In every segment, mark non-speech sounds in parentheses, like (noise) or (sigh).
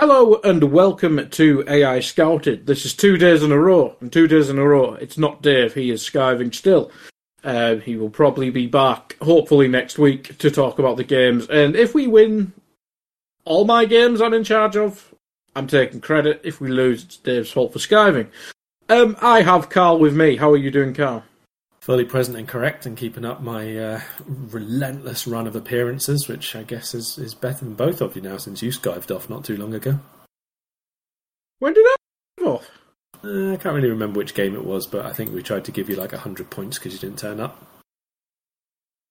Hello and welcome to AEye Scouted. This is two days in a row, and two days in a row. It's not Dave, he is skiving still. Uh, he will probably be back, hopefully next week, to talk about the games. And if we win all my games I'm in charge of, I'm taking credit. If we lose, it's Dave's fault for skiving. Um, I have Karl with me. How are you doing, Karl? Fully present and correct and keeping up my uh, relentless run of appearances, which I guess is, is better than both of you now since you skived off not too long ago. When did I skived off? Uh, I can't really remember which game it was, but I think we tried to give you like 100 points because you didn't turn up.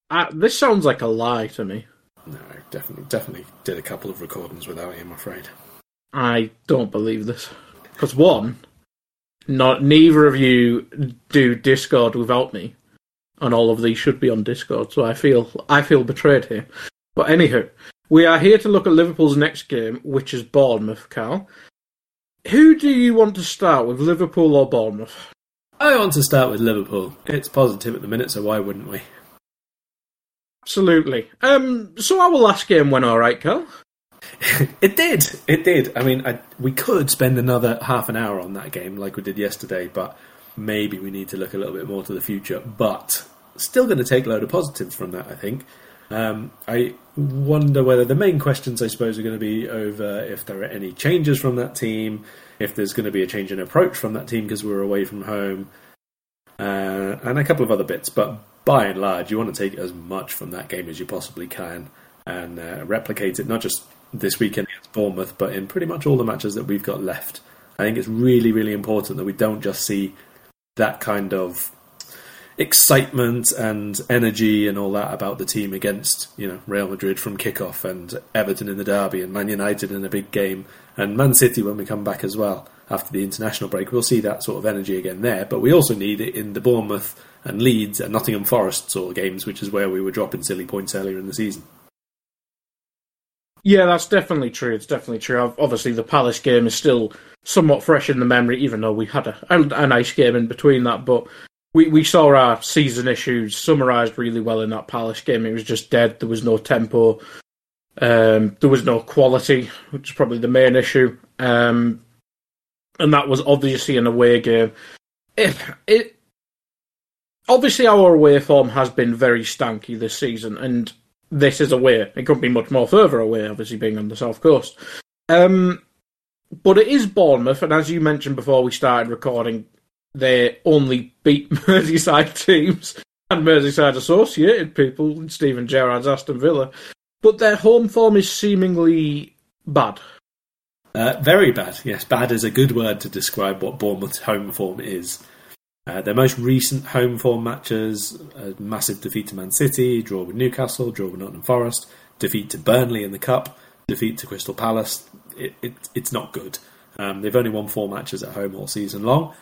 Uh, this sounds like a lie to me. No, I definitely, definitely did a couple of recordings without you, I'm afraid. I don't believe this. Because one, not neither of you do Discord without me, and all of these should be on Discord. So I feel I feel betrayed here. But anywho, we are here to look at Liverpool's next game, which is Bournemouth. Cal, who do you want to start with, Liverpool or Bournemouth? I want to start with Liverpool. It's positive at the minute, so why wouldn't we? Absolutely. Um. So our last game went all right, Karl. (laughs) it did. It did. I mean, I, we could spend another half an hour on that game like we did yesterday, but maybe we need to look a little bit more to the future. But still going to take a load of positives from that, I think. Um, I wonder whether the main questions, I suppose, are going to be over if there are any changes from that team, if there's going to be a change in approach from that team because we're away from home, uh, and a couple of other bits. But by and large, you want to take as much from that game as you possibly can and uh, replicate it, not just this weekend against Bournemouth, but in pretty much all the matches that we've got left. I think it's really, really important that we don't just see that kind of excitement and energy and all that about the team against you know Real Madrid from kickoff and Everton in the derby and Man United in a big game and Man City when we come back as well after the international break. We'll see that sort of energy again there, but we also need it in the Bournemouth and Leeds and Nottingham Forest sort of games, which is where we were dropping silly points earlier in the season. Yeah, that's definitely true. It's definitely true. Obviously, the Palace game is still somewhat fresh in the memory, even though we had a, a, nice game in between that. But we, we saw our season issues summarised really well in that Palace game. It was just dead. There was no tempo. Um, there was no quality, which is probably the main issue. Um, and that was obviously an away game. It, it obviously our away form has been very stanky this season, and this is away. It couldn't be much more further away, obviously being on the south coast. Um, but it is Bournemouth, and as you mentioned before we started recording, they only beat (laughs) Merseyside teams and Merseyside associated people, Steven Gerrard's Aston Villa. But their home form is seemingly bad. Uh, very bad, yes. Bad is a good word to describe what Bournemouth's home form is. Uh, their most recent home form matches: a massive defeat to Man City, draw with Newcastle, draw with Nottingham Forest, defeat to Burnley in the cup, defeat to Crystal Palace. It, it, it's not good. Um, they've only won four matches at home all season long,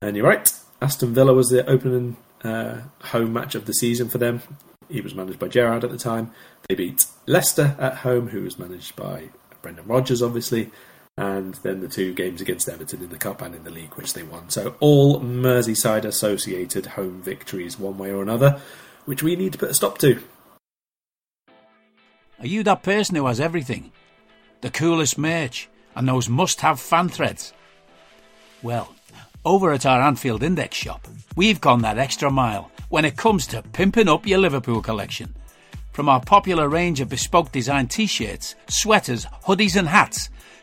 and you're right. Aston Villa was the opening uh, home match of the season for them. He was managed by Gerrard at the time. They beat Leicester at home, who was managed by Brendan Rodgers, obviously and then the two games against Everton in the Cup and in the League, which they won. So all Merseyside associated home victories, one way or another, which we need to put a stop to. Are you that person who has everything? The coolest merch and those must have fan threads? Well, over at our Anfield Index shop, we've gone that extra mile when it comes to pimping up your Liverpool collection. From our popular range of bespoke design t shirts, sweaters, hoodies, and hats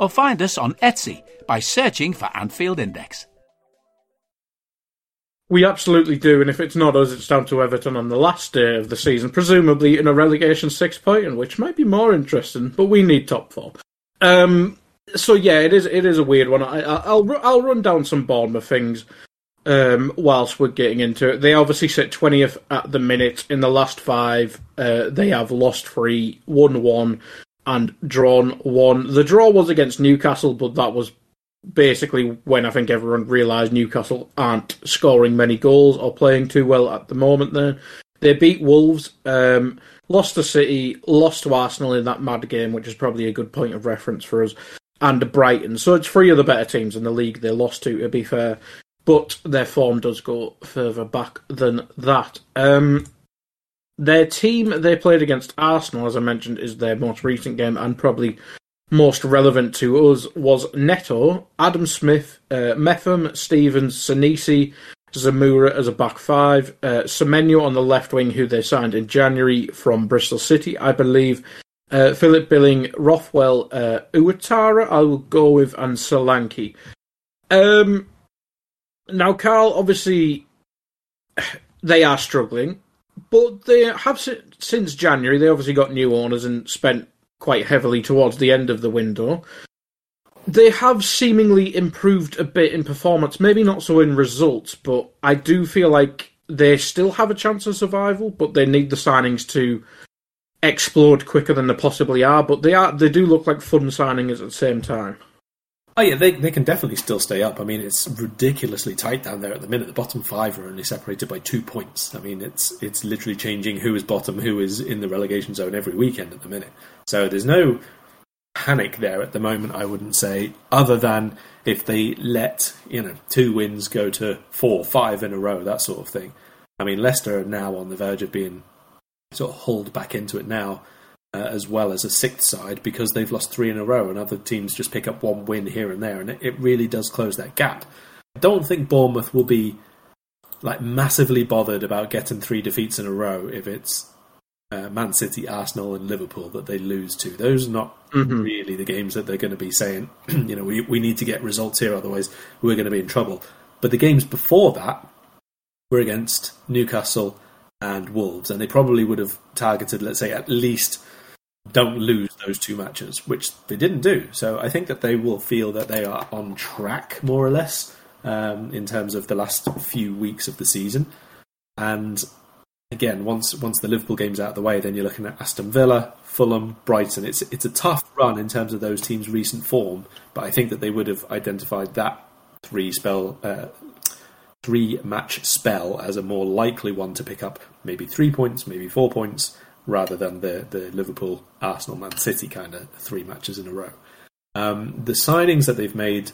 or find us on Etsy by searching for Anfield Index. We absolutely do, and if it's not us, it's down to Everton on the last day of the season, presumably in a relegation six point, which might be more interesting. But we need top four. Um, so yeah, it is it is a weird one. I, will I'll run down some Bournemouth things um, whilst we're getting into it. They obviously sit twentieth at the minute. In the last five, uh, they have lost three, won one, and drawn one. The draw was against Newcastle, but that was basically when I think everyone realised Newcastle aren't scoring many goals or playing too well at the moment. There, they beat Wolves, um, lost to City, lost to Arsenal in that mad game, which is probably a good point of reference for us, and Brighton. So it's three of the better teams in the league they lost to, to be fair. But their form does go further back than that. Um, their team they played against Arsenal, as I mentioned, is their most recent game and probably most relevant to us was Neto, Adam Smith, uh, Mepham, Stephens, Senesi, Zemura as a back five, uh, Semenyo on the left wing, who they signed in January from Bristol City, I believe. Uh, Philip Billing, Rothwell, uh, Ouattara, I will go with, and Solanke. Um, now, Karl, obviously, (sighs) they are struggling, but they have since January. They obviously got new owners and spent quite heavily towards the end of the window. They have seemingly improved a bit in performance, maybe not so in results, but I do feel like they still have a chance of survival, but they need the signings to explode quicker than they possibly are. But they are they do look like fun signings at the same time. Oh yeah, they they can definitely still stay up. I mean, it's ridiculously tight down there at the minute. The bottom five are only separated by two points. I mean, it's it's literally changing who is bottom, who is in the relegation zone every weekend at the minute. So there's no panic there at the moment. I wouldn't say, other than if they let you know two wins go to four, five in a row, that sort of thing. I mean, Leicester are now on the verge of being sort of hauled back into it now uh, as well as a sixth side because they've lost three in a row and other teams just pick up one win here and there, and it, it really does close that gap. I don't think Bournemouth will be like massively bothered about getting three defeats in a row if it's uh, Man City, Arsenal, and Liverpool that they lose to. Those are not mm-hmm. really the games that they're going to be saying, (clears throat) you know, we, we need to get results here, otherwise we're going to be in trouble. But the games before that were against Newcastle and Wolves, and they probably would have targeted, let's say, at least don't lose those two matches, which they didn't do. So I think that they will feel that they are on track, more or less, um, in terms of the last few weeks of the season. And again, once once the Liverpool game's out of the way, then you're looking at Aston Villa, Fulham, Brighton. It's it's a tough run in terms of those teams' recent form, but I think that they would have identified that three spell. Uh, three match spell as a more likely one to pick up maybe three points, maybe four points, rather than the the Liverpool, Arsenal, Man City kind of three matches in a row. Um, the signings that they've made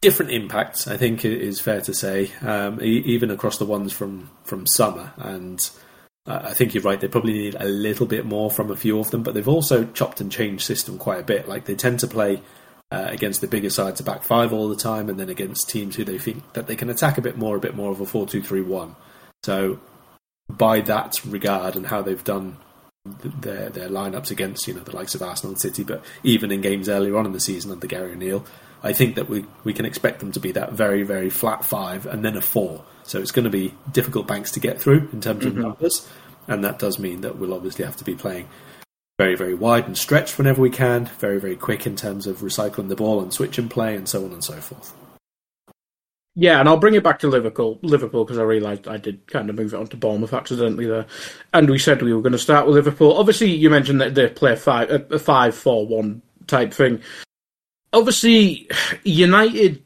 different impacts, I think is fair to say, um, e- even across the ones from from summer. And uh, I think you're right; they probably need a little bit more from a few of them. But they've also chopped and changed system quite a bit. Like they tend to play uh, against the bigger sides, a back five all the time, and then against teams who they think that they can attack a bit more, a bit more of a four-two-three-one. So by that regard and how they've done their their lineups against you know the likes of Arsenal and City, but even in games earlier on in the season under Gary O'Neil, I think that we we can expect them to be that very very flat five and then a four. So it's going to be difficult banks to get through in terms mm-hmm. of numbers, and that does mean that we'll obviously have to be playing very very wide and stretched whenever we can, very very quick in terms of recycling the ball and switch and play and so on and so forth. Yeah, and I'll bring it back to Liverpool, Liverpool, because I realised I did kind of move it on to Bournemouth accidentally there. And we said we were going to start with Liverpool. Obviously, you mentioned that they play five, a five-four-one type thing. Obviously, United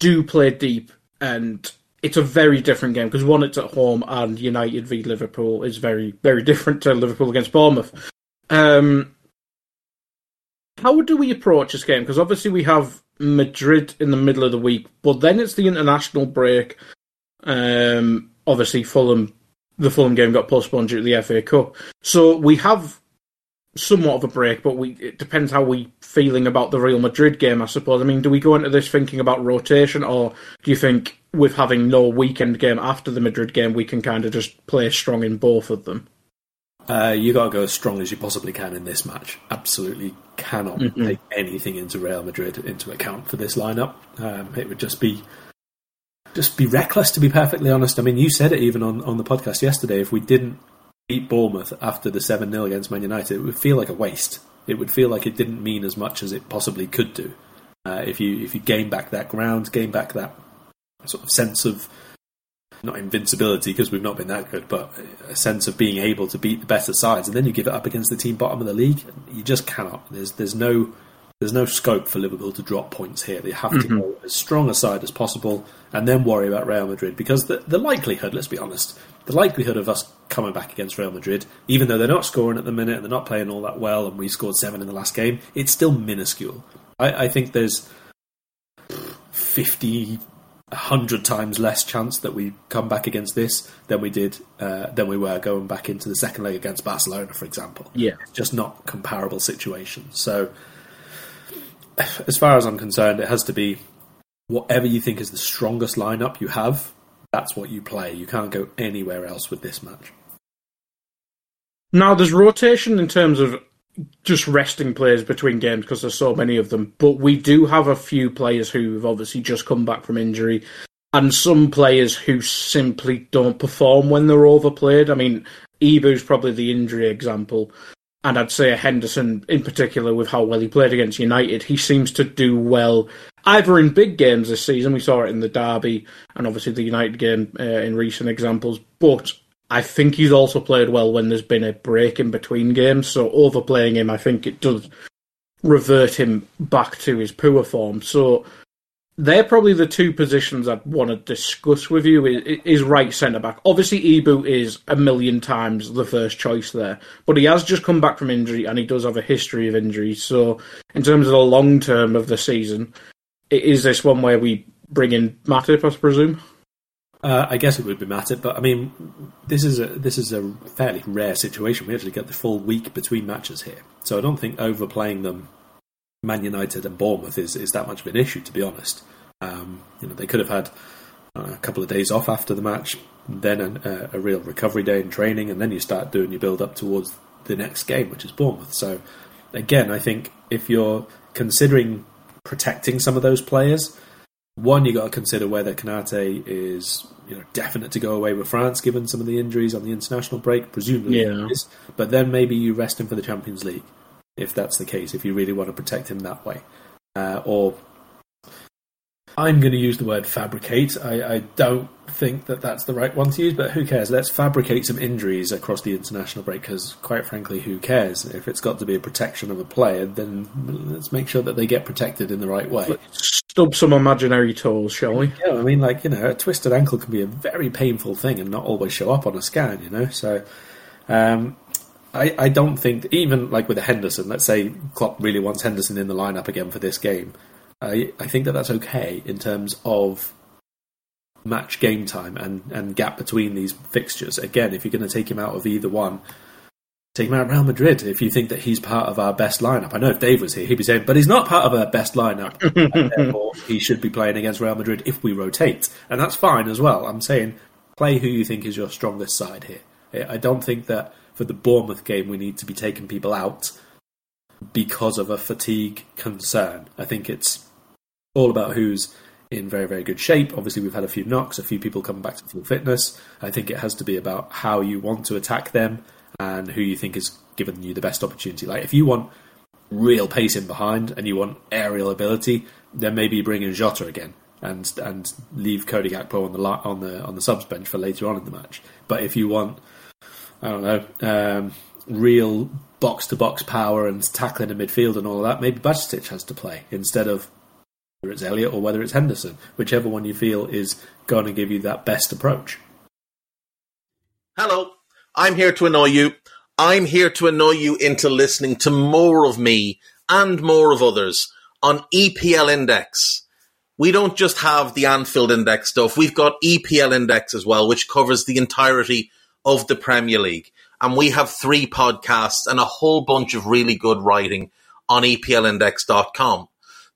do play deep, and it's a very different game because one, it's at home, and United v Liverpool is very, very different to Liverpool against Bournemouth. Um, how do we approach this game? Because obviously we have Madrid in the middle of the week, but then it's the international break. Um, obviously Fulham the Fulham game got postponed due to the FA Cup. So we have somewhat of a break, but we it depends how we feeling about the Real Madrid game, I suppose. I mean, do we go into this thinking about rotation, or do you think with having no weekend game after the Madrid game, we can kind of just play strong in both of them? Uh, you got to go as strong as you possibly can in this match. Absolutely cannot mm-hmm. take anything into Real Madrid into account for this lineup. Um, it would just be just be reckless, to be perfectly honest. I mean, you said it even on, on the podcast yesterday. If we didn't beat Bournemouth after the 7 0 against Man United, it would feel like a waste. It would feel like it didn't mean as much as it possibly could do. Uh, if you if you gain back that ground, gain back that sort of sense of not invincibility because we've not been that good, but a sense of being able to beat the better sides, and then you give it up against the team bottom of the league, you just cannot. There's there's no there's no scope for Liverpool to drop points here. They have mm-hmm. to go as strong a side as possible and then worry about Real Madrid because the, the likelihood, let's be honest, the likelihood of us coming back against Real Madrid, even though they're not scoring at the minute and they're not playing all that well, and we scored seven in the last game, it's still minuscule. I, I think there's 50, 100 times less chance that we come back against this than we did, uh, than we were going back into the second leg against Barcelona, for example. Yeah. Just not comparable situations. So, as far as I'm concerned, it has to be whatever you think is the strongest lineup you have. That's what you play. You can't go anywhere else with this match. Now, there's rotation in terms of just resting players between games because there's so many of them. But we do have a few players who've obviously just come back from injury, and some players who simply don't perform when they're overplayed. I mean, Ibou's probably the injury example. And I'd say Henderson, in particular, with how well he played against United, he seems to do well either in big games this season. We saw it in the Derby and obviously the United game uh, in recent examples. But I think he's also played well when there's been a break in between games. So overplaying him, I think it does revert him back to his poor form. So they're probably the two positions I'd want to discuss with you. Is right centre back. Obviously, Ibou is a million times the first choice there, but he has just come back from injury and he does have a history of injuries. So, in terms of the long term of the season, is this one where we bring in Matip, I presume? Uh, I guess it would be Matip, but I mean, this is a this is a fairly rare situation. We actually get the full week between matches here, so I don't think overplaying them Man United and Bournemouth is, is that much of an issue, to be honest. Um, you know, they could have had uh, a couple of days off after the match, then a, a, real recovery day in training, and then you start doing your build up towards the next game, which is Bournemouth. So, again, I think if you're considering protecting some of those players, one you got to consider whether Konate is you know definite to go away with France, given some of the injuries on the international break. Presumably, yeah. is, but then maybe you rest him for the Champions League if that's the case, if you really want to protect him that way. Uh, or I'm going to use the word fabricate. I, I, don't think that that's the right one to use, but who cares? Let's fabricate some injuries across the international break because, quite frankly, who cares? If it's got to be a protection of a player, then let's make sure that they get protected in the right way. Stub some imaginary toes, shall we? Yeah, I mean, like, you know, a twisted ankle can be a very painful thing and not always show up on a scan, you know? So, um, I, I don't think even like with Henderson, let's say Klopp really wants Henderson in the lineup again for this game. I I think that that's okay in terms of match game time and, and gap between these fixtures. Again, if you're going to take him out of either one, take him out of Real Madrid if you think that he's part of our best lineup. I know if Dave was here, he'd be saying, but he's not part of our best lineup. (laughs) and therefore, he should be playing against Real Madrid if we rotate. And that's fine as well. I'm saying play who you think is your strongest side here. I don't think that for the Bournemouth game, we need to be taking people out because of a fatigue concern. I think it's all about who's in very, very good shape. Obviously, we've had a few knocks, a few people coming back to full fitness. I think it has to be about how you want to attack them and who you think has given you the best opportunity. Like, if you want real pace in behind and you want aerial ability, then maybe bring in Jota again and and leave Cody Gakpo on the on the on the subs bench for later on in the match. But if you want I don't know, um, real box to box power and tackling in midfield and all of that, maybe Bajcetic has to play instead of whether it's Elliott or whether it's Henderson, whichever one you feel is going to give you that best approach. Hello, I'm here to annoy you. I'm here to annoy you into listening to more of me and more of others on EPL Index. We don't just have the Anfield Index stuff, we've got EPL Index as well, which covers the entirety of the Premier League. And we have three podcasts and a whole bunch of really good writing on EPLindex.com.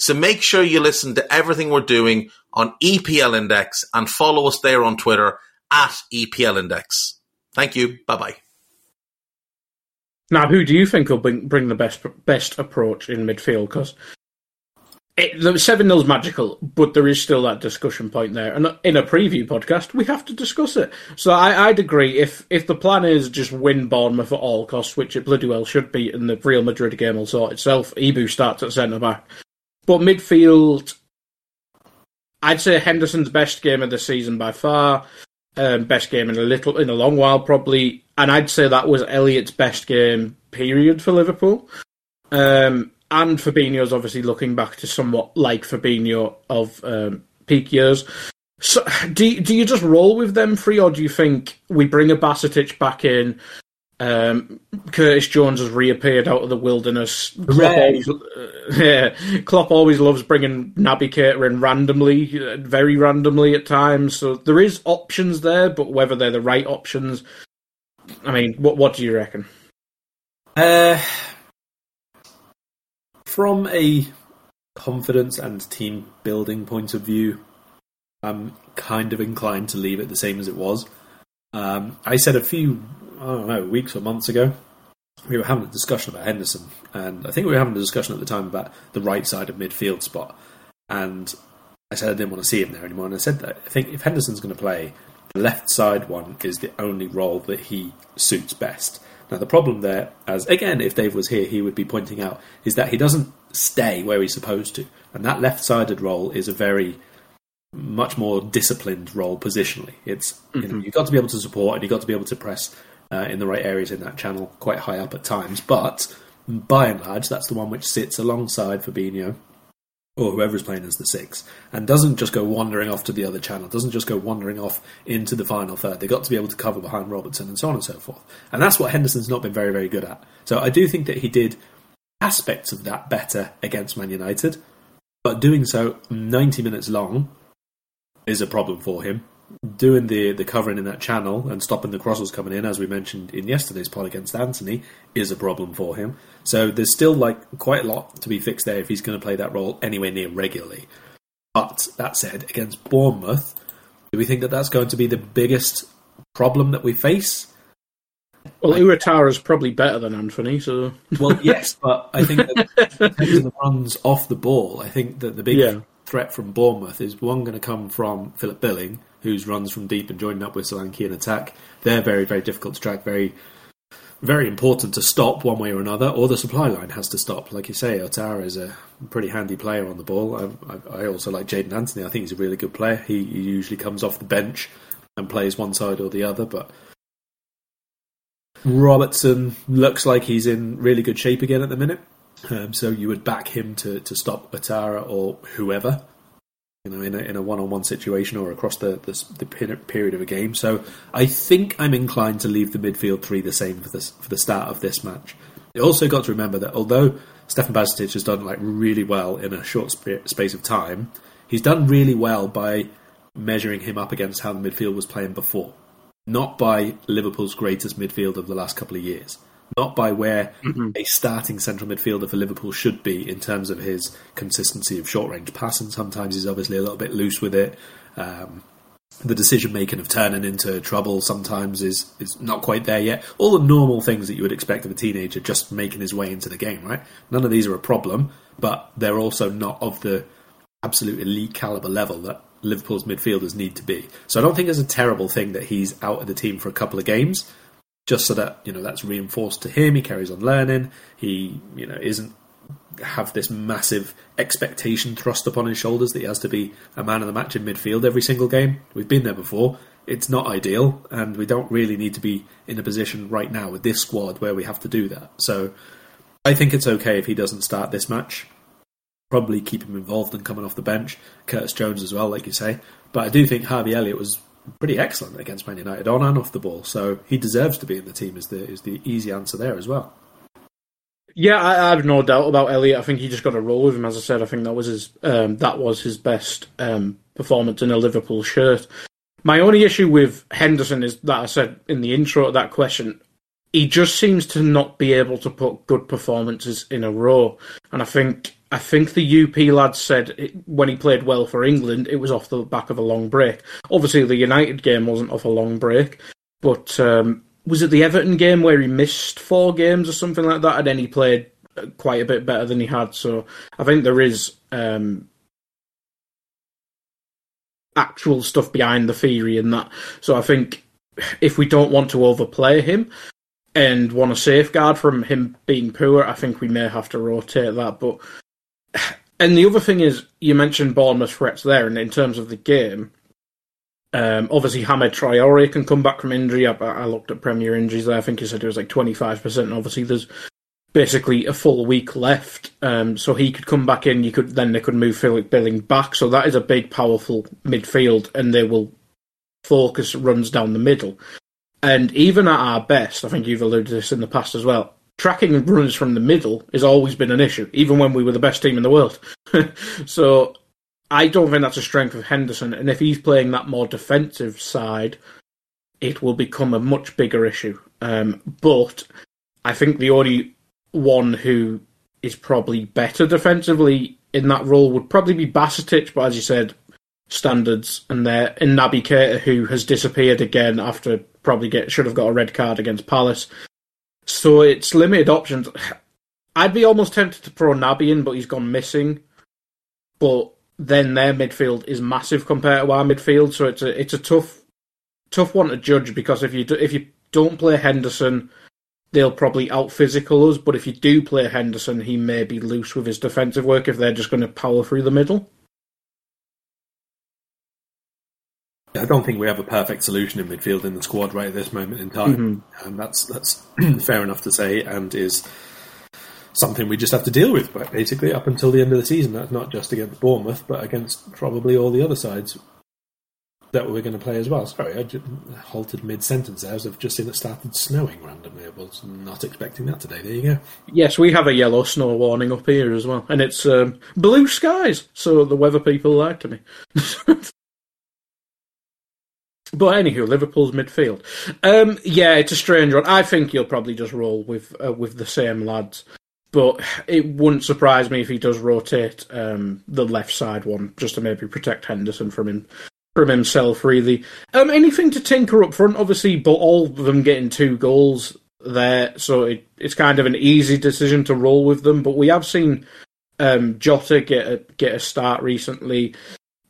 So make sure you listen to everything we're doing on EPL Index and follow us there on Twitter at EPL Index. Thank you. Bye bye. Now, who do you think will bring, the best best approach in midfield? Because the seven 0 is magical, but there is still that discussion point there. And in a preview podcast, we have to discuss it. So I, would agree if if the plan is just win Bournemouth at all costs, which it bloody well should be, and the Real Madrid game will sort itself. Ibou starts at centre back, but midfield, I'd say Henderson's best game of the season by far. Um, best game in a little in a long while probably, and I'd say that was Elliott's best game period for Liverpool. Um, and Fabinho's obviously looking back to somewhat like Fabinho of um, peak years. So, do do you just roll with them three, or do you think we bring a Bajcetic back in? Um, Curtis Jones has reappeared out of the wilderness. Klopp always, uh, (laughs) yeah, Klopp always loves bringing Naby Keita in randomly, uh, very randomly at times. So there is options there, but whether they're the right options, I mean, what what do you reckon? Uh, from a confidence and team building point of view, I'm kind of inclined to leave it the same as it was. Um, I said a few, I don't know, weeks or months ago, we were having a discussion about Henderson, and I think we were having a discussion at the time about the right side of midfield spot. And I said I didn't want to see him there anymore, and I said that I think if Henderson's going to play, the left side one is the only role that he suits best. Now, the problem there, as again, if Dave was here, he would be pointing out, is that he doesn't stay where he's supposed to. And that left sided role is a very much more disciplined role positionally. It's mm-hmm. you know, you've got to be able to support and you've got to be able to press uh, in the right areas in that channel quite high up at times. But by and large, that's the one which sits alongside Fabinho or whoever's playing as the six, and doesn't just go wandering off to the other channel, doesn't just go wandering off into the final third. They've got to be able to cover behind Robertson and so on and so forth. And that's what Henderson's not been very, very good at. So I do think that he did aspects of that better against Man United, but doing so 90 minutes long is a problem for him doing the the covering in that channel and stopping the crosses coming in, as we mentioned in yesterday's pod against Antony, is a problem for him. So there's still like quite a lot to be fixed there if he's going to play that role anywhere near regularly. But that said, against Bournemouth, do we think that that's going to be the biggest problem that we face? Well, Ouattara is probably better than Antony, so. well, yes, but I think that in terms of the runs off the ball, I think that the big yeah. Threat from Bournemouth is one going to come from Philip Billing, whose runs from deep and joining up with Solanke in attack. They're very, very difficult to track, very, very important to stop one way or another, or the supply line has to stop. Like you say, Ouattara is a pretty handy player on the ball. I, I also like Jaidon Anthony. I think he's a really good player. He, he usually comes off the bench and plays one side or the other, but Robertson looks like he's in really good shape again at the minute. Um, so you would back him to, to stop Ouattara or whoever you know, in a, in a one-on-one situation or across the, the, the period of a game. So I think I'm inclined to leave the midfield three the same for this for the start of this match. You also got to remember that although Stefan Bajcetic has done like really well in a short sp- space of time, he's done really well by measuring him up against how the midfield was playing before, not by Liverpool's greatest midfield of the last couple of years not by where mm-hmm. a starting central midfielder for Liverpool should be in terms of his consistency of short range passing. Sometimes he's obviously a little bit loose with it. Um, the decision making of turning into trouble sometimes is is not quite there yet. All the normal things that you would expect of a teenager just making his way into the game, right? None of these are a problem, but they're also not of the absolute elite caliber level that Liverpool's midfielders need to be. So I don't think it's a terrible thing that he's out of the team for a couple of games just so that you know that's reinforced to him. He carries on learning. He you know isn't have this massive expectation thrust upon his shoulders that he has to be a man of the match in midfield every single game. We've been there before. it's not ideal, and we don't really need to be in a position right now with this squad where we have to do that. So I think it's okay if he doesn't start this match. Probably keep him involved and coming off the bench. Curtis Jones as well, like you say. But I do think Harvey Elliott was pretty excellent against Man United on and off the ball, so he deserves to be in the team. Is the is the easy answer there as well? Yeah, I, I have no doubt about Elliott. I think he just got a roll with him. As I said, I think that was his um, that was his best um, performance in a Liverpool shirt. My only issue with Henderson is that I said in the intro to that question, he just seems to not be able to put good performances in a row. And I think I think the UP lad said it, when he played well for England, it was off the back of a long break. Obviously, the United game wasn't off a long break, but um, was it the Everton game where he missed four games or something like that, and then he played quite a bit better than he had. So I think there is um, actual stuff behind the theory in that. So I think if we don't want to overplay him and want to safeguard from him being poor, I think we may have to rotate that. But (sighs) and the other thing is, you mentioned Bournemouth threats there, and in terms of the game, um, obviously Hamed Traore can come back from injury. I, I, looked at Premier injuries there. I think he said it was like twenty five percent. Obviously, there's basically a full week left, um, so he could come back in. You could then they could move Philip Billing back. So that is a big, powerful midfield, and they will focus runs down the middle. And even at our best, I think you've alluded to this in the past as well. Tracking runners from the middle has always been an issue, even when we were the best team in the world. (laughs) so I don't think that's a strength of Henderson. And if he's playing that more defensive side, it will become a much bigger issue. Um, but I think the only one who is probably better defensively in that role would probably be Bajcetic, but as you said, standards and there in Naby Keita, who has disappeared again after probably get should have got a red card against Palace. So it's limited options. I'd be almost tempted to Naby in, but he's gone missing. But then their midfield is massive compared to our midfield, so it's a it's a tough tough one to judge because if you do, if you don't play Henderson they'll probably out physical us. But if you do play Henderson, he may be loose with his defensive work if they're just going to power through the middle. I don't think we have a perfect solution in midfield in the squad right at this moment in time, mm-hmm. and that's that's (clears throat) fair enough to say, and is something we just have to deal with. But basically, up until the end of the season, that's not just against Bournemouth, but against probably all the other sides that we're going to play as well. Sorry, I just halted mid sentence there as I've just seen it started snowing randomly. I was not expecting that today. There you go. Yes, we have a yellow snow warning up here as well, and it's um, blue skies, so the weather people lied to me. (laughs) But anywho, Liverpool's midfield. Um, yeah, it's a strange one. I think he'll probably just roll with uh, with the same lads. But it wouldn't surprise me if he does rotate um, the left side one just to maybe protect Henderson from him from himself, really. Um, anything to tinker up front, obviously, but all of them getting two goals there, so it, it's kind of an easy decision to roll with them. But we have seen um, Jota get a, get a start recently.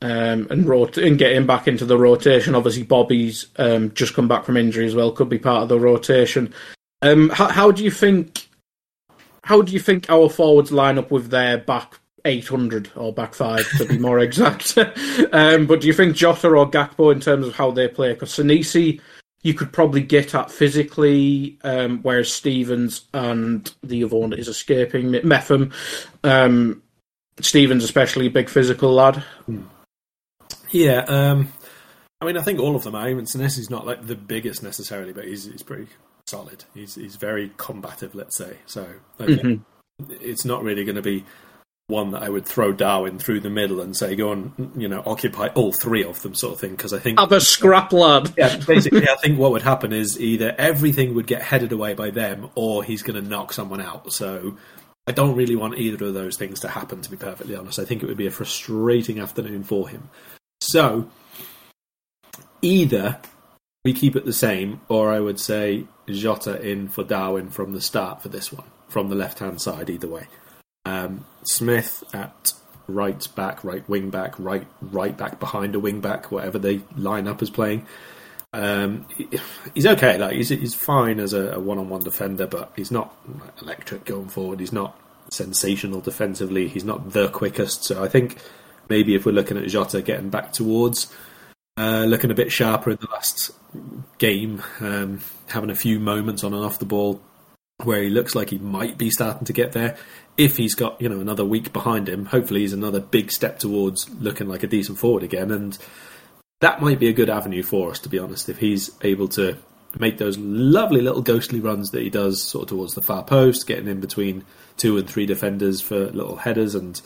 Um, and rot- and get him back into the rotation. Obviously, Bobby's um, just come back from injury as well; could be part of the rotation. Um, how, how do you think? How do you think our forwards line up with their back 800 or back five to be more (laughs) exact. (laughs) um, but do you think Jota or Gakpo in terms of how they play? Because Senesi, you could probably get at physically, um, whereas Stephens and the other one is escaping Mepham. Um, Stephens, especially a big physical lad. Yeah, um, I mean, I think all of them are. I mean, Senesi's not like the biggest necessarily, but he's he's pretty solid. He's he's very combative, let's say. So mm-hmm. it's not really going to be one that I would throw Darwin through the middle and say, go and you know occupy all three of them, sort of thing. Because I think have a scrap, lad. Yeah, basically, I think what would happen is either everything would get headed away by them, or he's going to knock someone out. So I don't really want either of those things to happen. To be perfectly honest, I think it would be a frustrating afternoon for him. So either we keep it the same, or I would say Jota in for Darwin from the start for this one, from the left hand side. Either way. Um, Smith at right back, right wing back, right right back behind a wing back, whatever they line up as playing. Um, he's okay. Like he's he's fine as a one on one defender, but he's not electric going forward. He's not sensational defensively. He's not the quickest. So I think maybe if we're looking at Jota getting back towards uh, looking a bit sharper in the last game, um, having a few moments on and off the ball where he looks like he might be starting to get there. If he's got you know another week behind him, hopefully he's another big step towards looking like a decent forward again, and that might be a good avenue for us. To be honest, if he's able to make those lovely little ghostly runs that he does, sort of towards the far post, getting in between two and three defenders for little headers and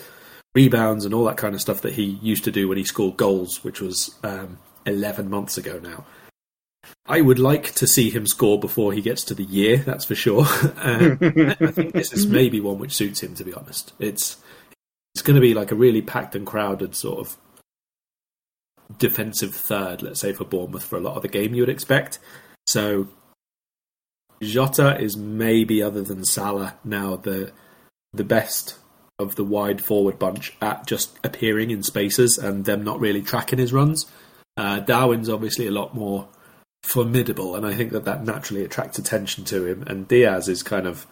rebounds and all that kind of stuff that he used to do when he scored goals, which was um, 11 months ago now. I would like to see him score before he gets to the year, that's for sure. (laughs) um, I think this is (laughs) maybe one which suits him, to be honest. It's it's going to be like a really packed and crowded sort of defensive third, let's say, for Bournemouth for a lot of the game you would expect. So Jota is maybe, other than Salah, now the the best of the wide forward bunch at just appearing in spaces and them not really tracking his runs. Uh, Darwin's obviously a lot more formidable, and I think that that naturally attracts attention to him. And Diaz is kind of,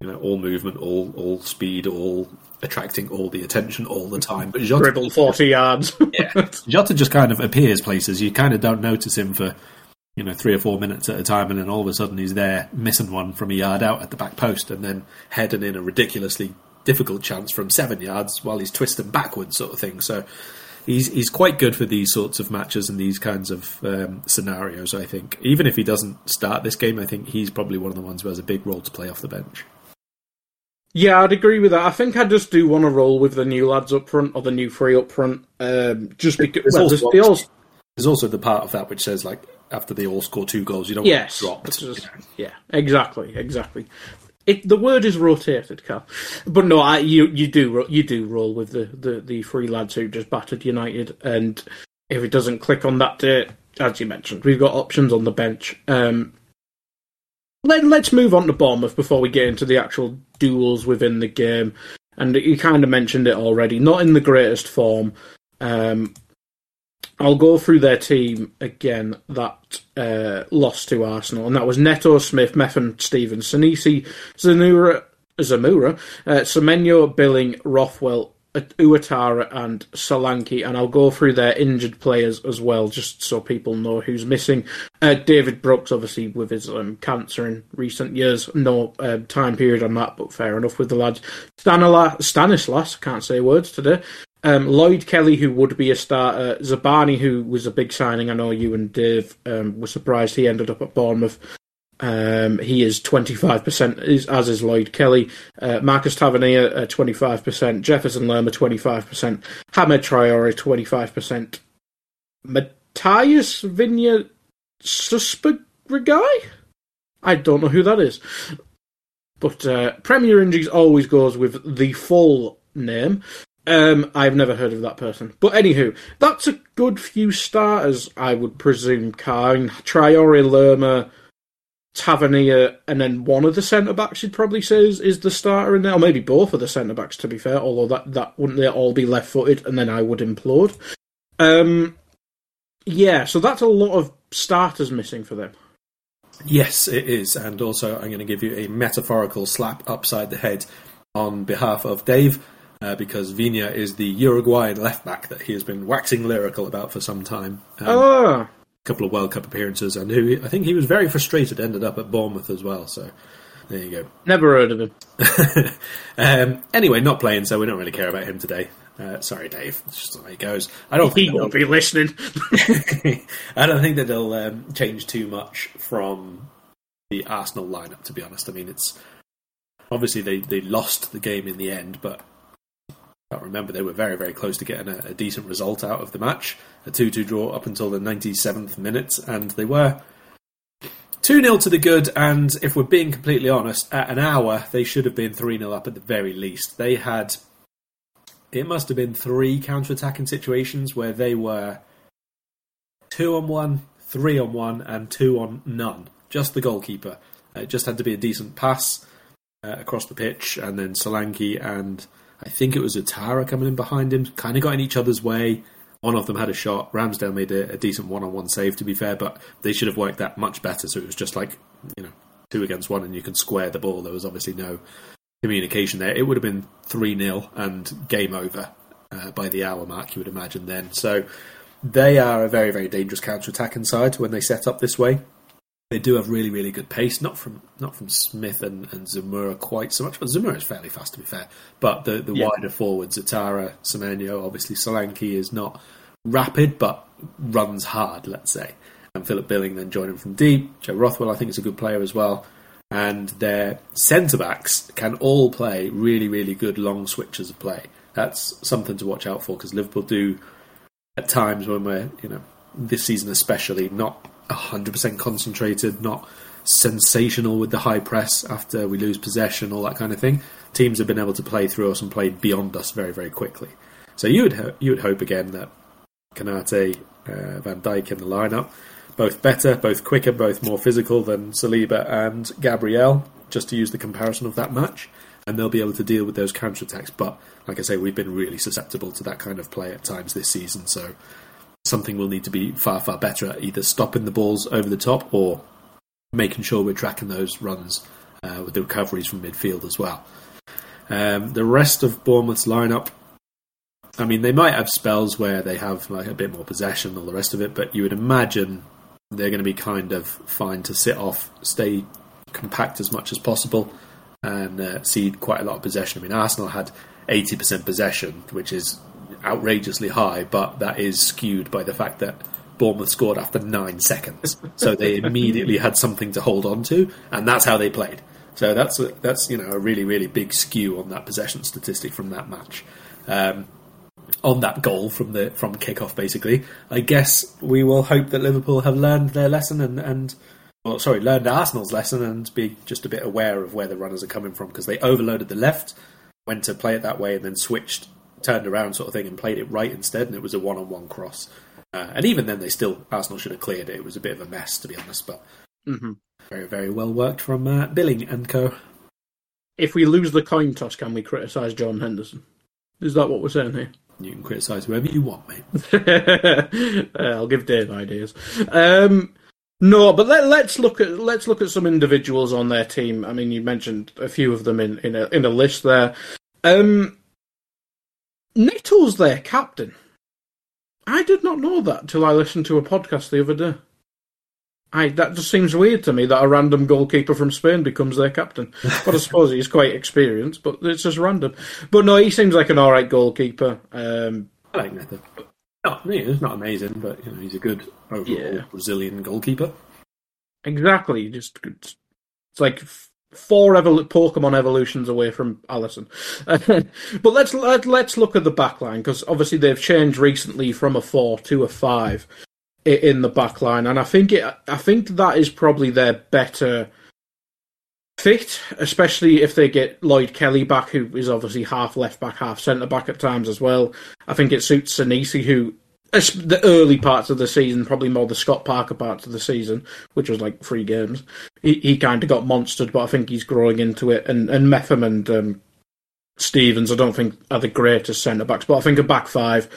you know, all movement, all all speed, all attracting all the attention all the time. But Jota, Dribble 40 yards. yeah, (laughs) Jota just kind of appears places. You kind of don't notice him for you know three or four minutes at a time, and then all of a sudden he's there missing one from a yard out at the back post, and then heading in a ridiculously difficult chance from seven yards while he's twisting backwards, sort of thing. So he's he's quite good for these sorts of matches and these kinds of um, scenarios. I think even if he doesn't start this game, I think he's probably one of the ones who has a big role to play off the bench. Yeah, I'd agree with that. I think I just do want to roll with the new lads up front or the new three up front, um, just because There's well, also, there's- all- there's also the part of that which says like after they all score two goals, you don't yes, want it's to drop. just- yeah, exactly, exactly. It, the word is rotated, Cal, but no, I, you you do you do roll with the, the, the three lads who just battered United, and if it doesn't click on that day, as you mentioned, we've got options on the bench. Um, let, let's move on to Bournemouth before we get into the actual duels within the game. And you kind of mentioned it already. Not in the greatest form. Um, I'll go through their team again that uh, lost to Arsenal, and that was Neto, Smith, Mepham, Stevens, Senesi, Zanura, Zemura, uh, Semenyo, Billing, Rothwell, Ouattara, and Solanke. And I'll go through their injured players as well, just so people know who's missing. Uh, David Brooks, obviously, with his um, cancer in recent years, no uh, time period on that, but fair enough with the lads. Stanila, Stanislas, can't say words today. Um, Lloyd Kelly, who would be a starter, Zabarnyi, who was a big signing. I know you and Dave um, were surprised he ended up at Bournemouth. Um, he is 25%, as is Lloyd Kelly. Uh, Marcus Tavernier, uh, 25%. Jefferson Lerma, 25%. Hamed Traore, 25%. Matías Viña Susperreguy? I don't know who that is. But uh, Premier Injuries always goes with the full name. Um, I've never heard of that person. But anywho, that's a good few starters, I would presume. Kine, Traore Lerma, Tavernier, and then one of the centre backs you'd probably say is, is the starter in there, or maybe both of the centre backs to be fair. Although that that wouldn't they all be left footed, and then I would implode. Um, yeah, so that's a lot of starters missing for them. Yes, it is. And also, I'm going to give you a metaphorical slap upside the head on behalf of Dave, uh, because Vina is the Uruguayan left back that he has been waxing lyrical about for some time. Um, Ah, a couple of World Cup appearances, and who I think he was very frustrated, ended up at Bournemouth as well. So there you go. never heard of him. (laughs) um, anyway, not playing, so we don't really care about him today. Uh, sorry, Dave. It's just the way it goes. I don't He think won't be listening. (laughs) I don't think that they'll um, change too much from the Arsenal lineup. To be honest, I mean it's obviously they, they lost the game in the end, but can't remember they were very very close to getting a, a decent result out of the match. A two two draw up until the ninety seventh minute, and they were. 2 0 to the good, and if we're being completely honest, at an hour they should have been 3 0 up at the very least. They had. It must have been three counter attacking situations where they were two on one, three on one, and two on none. Just the goalkeeper. Uh, It just had to be a decent pass uh, across the pitch, and then Solanke and I think it was Ouattara coming in behind him, kind of got in each other's way. One of them had a shot. Ramsdale made a, a decent one-on-one save, to be fair, but they should have worked that much better. So it was just like you know two against one, and you can square the ball. There was obviously no communication there. It would have been three 0 and game over uh, by the hour mark. You would imagine then. So they are a very, very dangerous counter-attacking side when they set up this way. They do have really, really good pace. Not from not from Smith and, and Zemura quite so much, but Zemura is fairly fast to be fair. But the, the Yeah. wider forwards, Ouattara, Semenyo, obviously Solanke is not rapid, but runs hard, let's say. And Philip Billing then joining from deep. Joe Rothwell, I think, is a good player as well. And their centre backs can all play really, really good long switches of play. That's something to watch out for because Liverpool do at times when we're, you know, this season especially, not 100% concentrated, not sensational with the high press after we lose possession, all that kind of thing. Teams have been able to play through us and play beyond us very, very quickly. So you would ho- you would hope again that Konaté, uh, Van Dijk in the lineup, both better, both quicker, both more physical than Saliba and Gabriel, just to use the comparison of that match, and they'll be able to deal with those counter attacks. But like I say, we've been really susceptible to that kind of play at times this season, so something will need to be far, far better at either stopping the balls over the top or making sure we're tracking those runs uh, with the recoveries from midfield as well. Um, the rest of Bournemouth's lineup, I mean, they might have spells where they have like a bit more possession, all the rest of it, but you would imagine they're going to be kind of fine to sit off, stay compact as much as possible, and uh, cede quite a lot of possession. I mean, Arsenal had 80% possession, which is outrageously high, but that is skewed by the fact that Bournemouth scored after nine seconds, so they (laughs) immediately had something to hold on to, and that's how they played. So that's a, that's you know a really really big skew on that possession statistic from that match. Um, on that goal from the from kickoff, basically, I guess we will hope that Liverpool have learned their lesson and and well, sorry, learned Arsenal's lesson and be just a bit aware of where the runners are coming from because they overloaded the left, went to play it that way, and then switched, turned around sort of thing, and played it right instead, and it was a one-on-one cross. Uh, and even then, they still Arsenal should have cleared it. It was a bit of a mess, to be honest, but hmm very very well worked from uh, Billing and co. If we lose the coin toss, can we criticise Jordan Henderson? Is that what we're saying here? You can criticise whoever you want, mate. (laughs) I'll give Dave ideas. Um, no, but let, let's look at let's look at some individuals on their team. I mean, you mentioned a few of them in in a, in a list there. Um, Neto's their captain. I did not know that till I listened to a podcast the other day. I that just seems weird to me that a random goalkeeper from Spain becomes their captain. (laughs) But I suppose he's quite experienced, but it's just random. But no, he seems like an all right goalkeeper. Um, I like Neto. Yeah, it's not amazing, but you know he's a good overall Yeah. Brazilian goalkeeper. Exactly, just it's like four evol- Pokemon evolutions away from Alisson. (laughs) but let's let, let's look at the back line because obviously they've changed recently from a four to a five in the back line, and I think it I think that is probably their better fit, especially if they get Lloyd Kelly back, who is obviously half left back, half centre back at times as well. I think it suits Senesi, who the early parts of the season, probably more the Scott Parker parts of the season, which was like three games. He he kind of got monstered, but I think he's growing into it. And and Mepham and um, Stephens, I don't think are the greatest centre backs, but I think a back five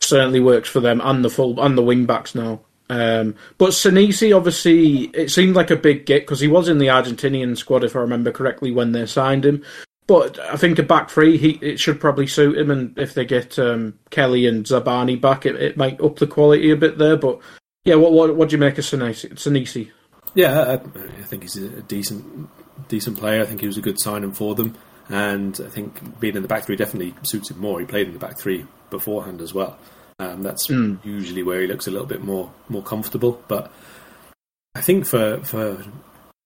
certainly works for them and the full and the wing backs now. Um, but Senesi, obviously, it seemed like a big get because he was in the Argentinian squad, if I remember correctly, when they signed him. But I think a back three, he it should probably suit him, and if they get um, Kelly and Zabarnyi back, it, it might up the quality a bit there. But yeah, what what, what do you make of? Senesi? Yeah, I, I think he's a decent decent player. I think he was a good signing for them, and I think being in the back three definitely suits him more. He played in the back three beforehand as well. Um, that's usually where he looks a little bit more more comfortable. But I think for for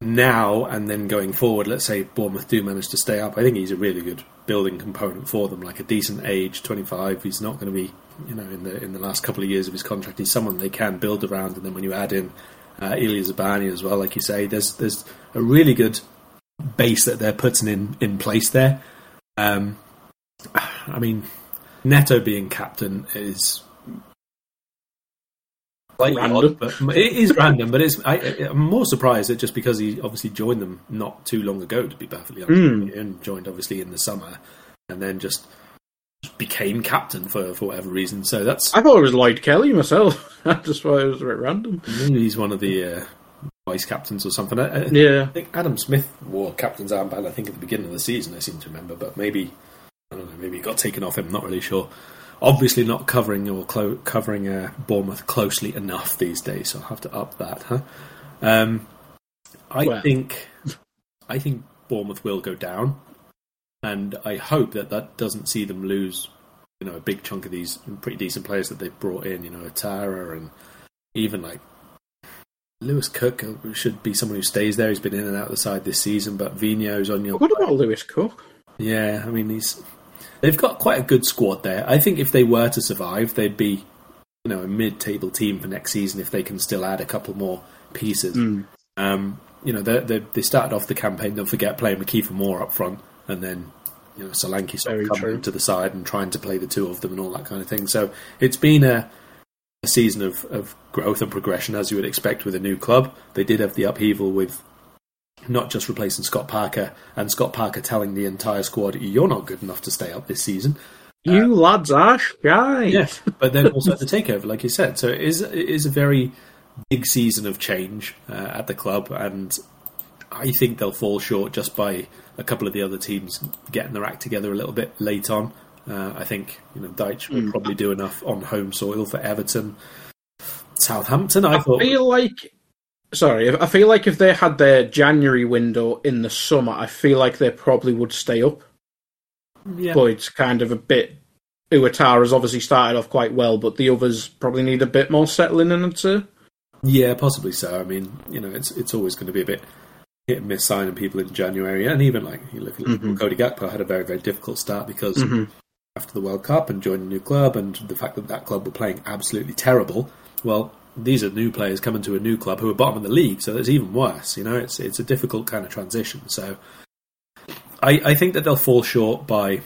now and then going forward, let's say Bournemouth do manage to stay up, I think he's a really good building component for them. Like a decent age, twenty five. He's not going to be, you know, in the in the last couple of years of his contract, he's someone they can build around. And then when you add in uh, Ilya Zabarnyi as well, like you say, there's there's a really good base that they're putting in in place there. Um, I mean, Neto being captain is slightly Random. but (laughs) it is random. But it's I, I'm more surprised that just because he obviously joined them not too long ago, to be perfectly honest, and joined obviously in the summer, and then just became captain for for whatever reason. So that's I thought it was Lloyd Kelly myself. (laughs) I just thought it was a bit random. maybe he's one of the uh, vice captains or something. I, I- Yeah. I think Adam Smith wore captain's armband. I think at the beginning of the season, I seem to remember, but maybe I don't know. Maybe it got taken off him. Not really sure. Obviously not covering or clo- covering uh, Bournemouth closely enough these days. So I'll have to up that, huh? Um, I Well. think I think Bournemouth will go down, and I hope that that doesn't see them lose. You know, a big chunk of these pretty decent players that they've brought in. You know, Ouattara and even like Lewis Cook should be someone who stays there. He's been in and out of the side this season, but Vino's on your What about Lewis Cook? yeah, I mean he's they've got quite a good squad there. I think if they were to survive, they'd be you know a mid-table team for next season if they can still add a couple more pieces. Um, you know they, they they started off the campaign. Don't forget playing with Kiefer Moore up front, and then you know Solanke sort of coming true. to the side and trying to play the two of them and all that kind of thing. So it's been a a season of, of growth and progression as you would expect with a new club. They did have the upheaval with not just replacing Scott Parker and Scott Parker telling the entire squad, "You're not good enough to stay up this season." You lads are shy. Yeah, but then also the takeover, like you said. So it is it is a very big season of change uh, at the club, and I think they'll fall short just by a couple of the other teams getting their act together a little bit late on. Uh, I think you know Dyche will probably do enough on home soil for Everton. Southampton, I I thought. feel like. Sorry, I feel like if they had their January window in the summer, I feel like they probably would stay up. yeah, But it's kind of a bit. Ouattara's obviously started off quite well, but the others probably need a bit more settling in, I'd say. Yeah, possibly so. I mean, you know, it's it's always going to be a bit hit and miss signing people in January, and even like you look at Mm-hmm. Cody Gakpo had a very very difficult start because after the World Cup and joining a new club, and the fact that that club were playing absolutely terrible. Well, these are new players coming to a new club who are bottom of the league, so it's even worse. You know, it's it's a difficult kind of transition. So, I I think that they'll fall short by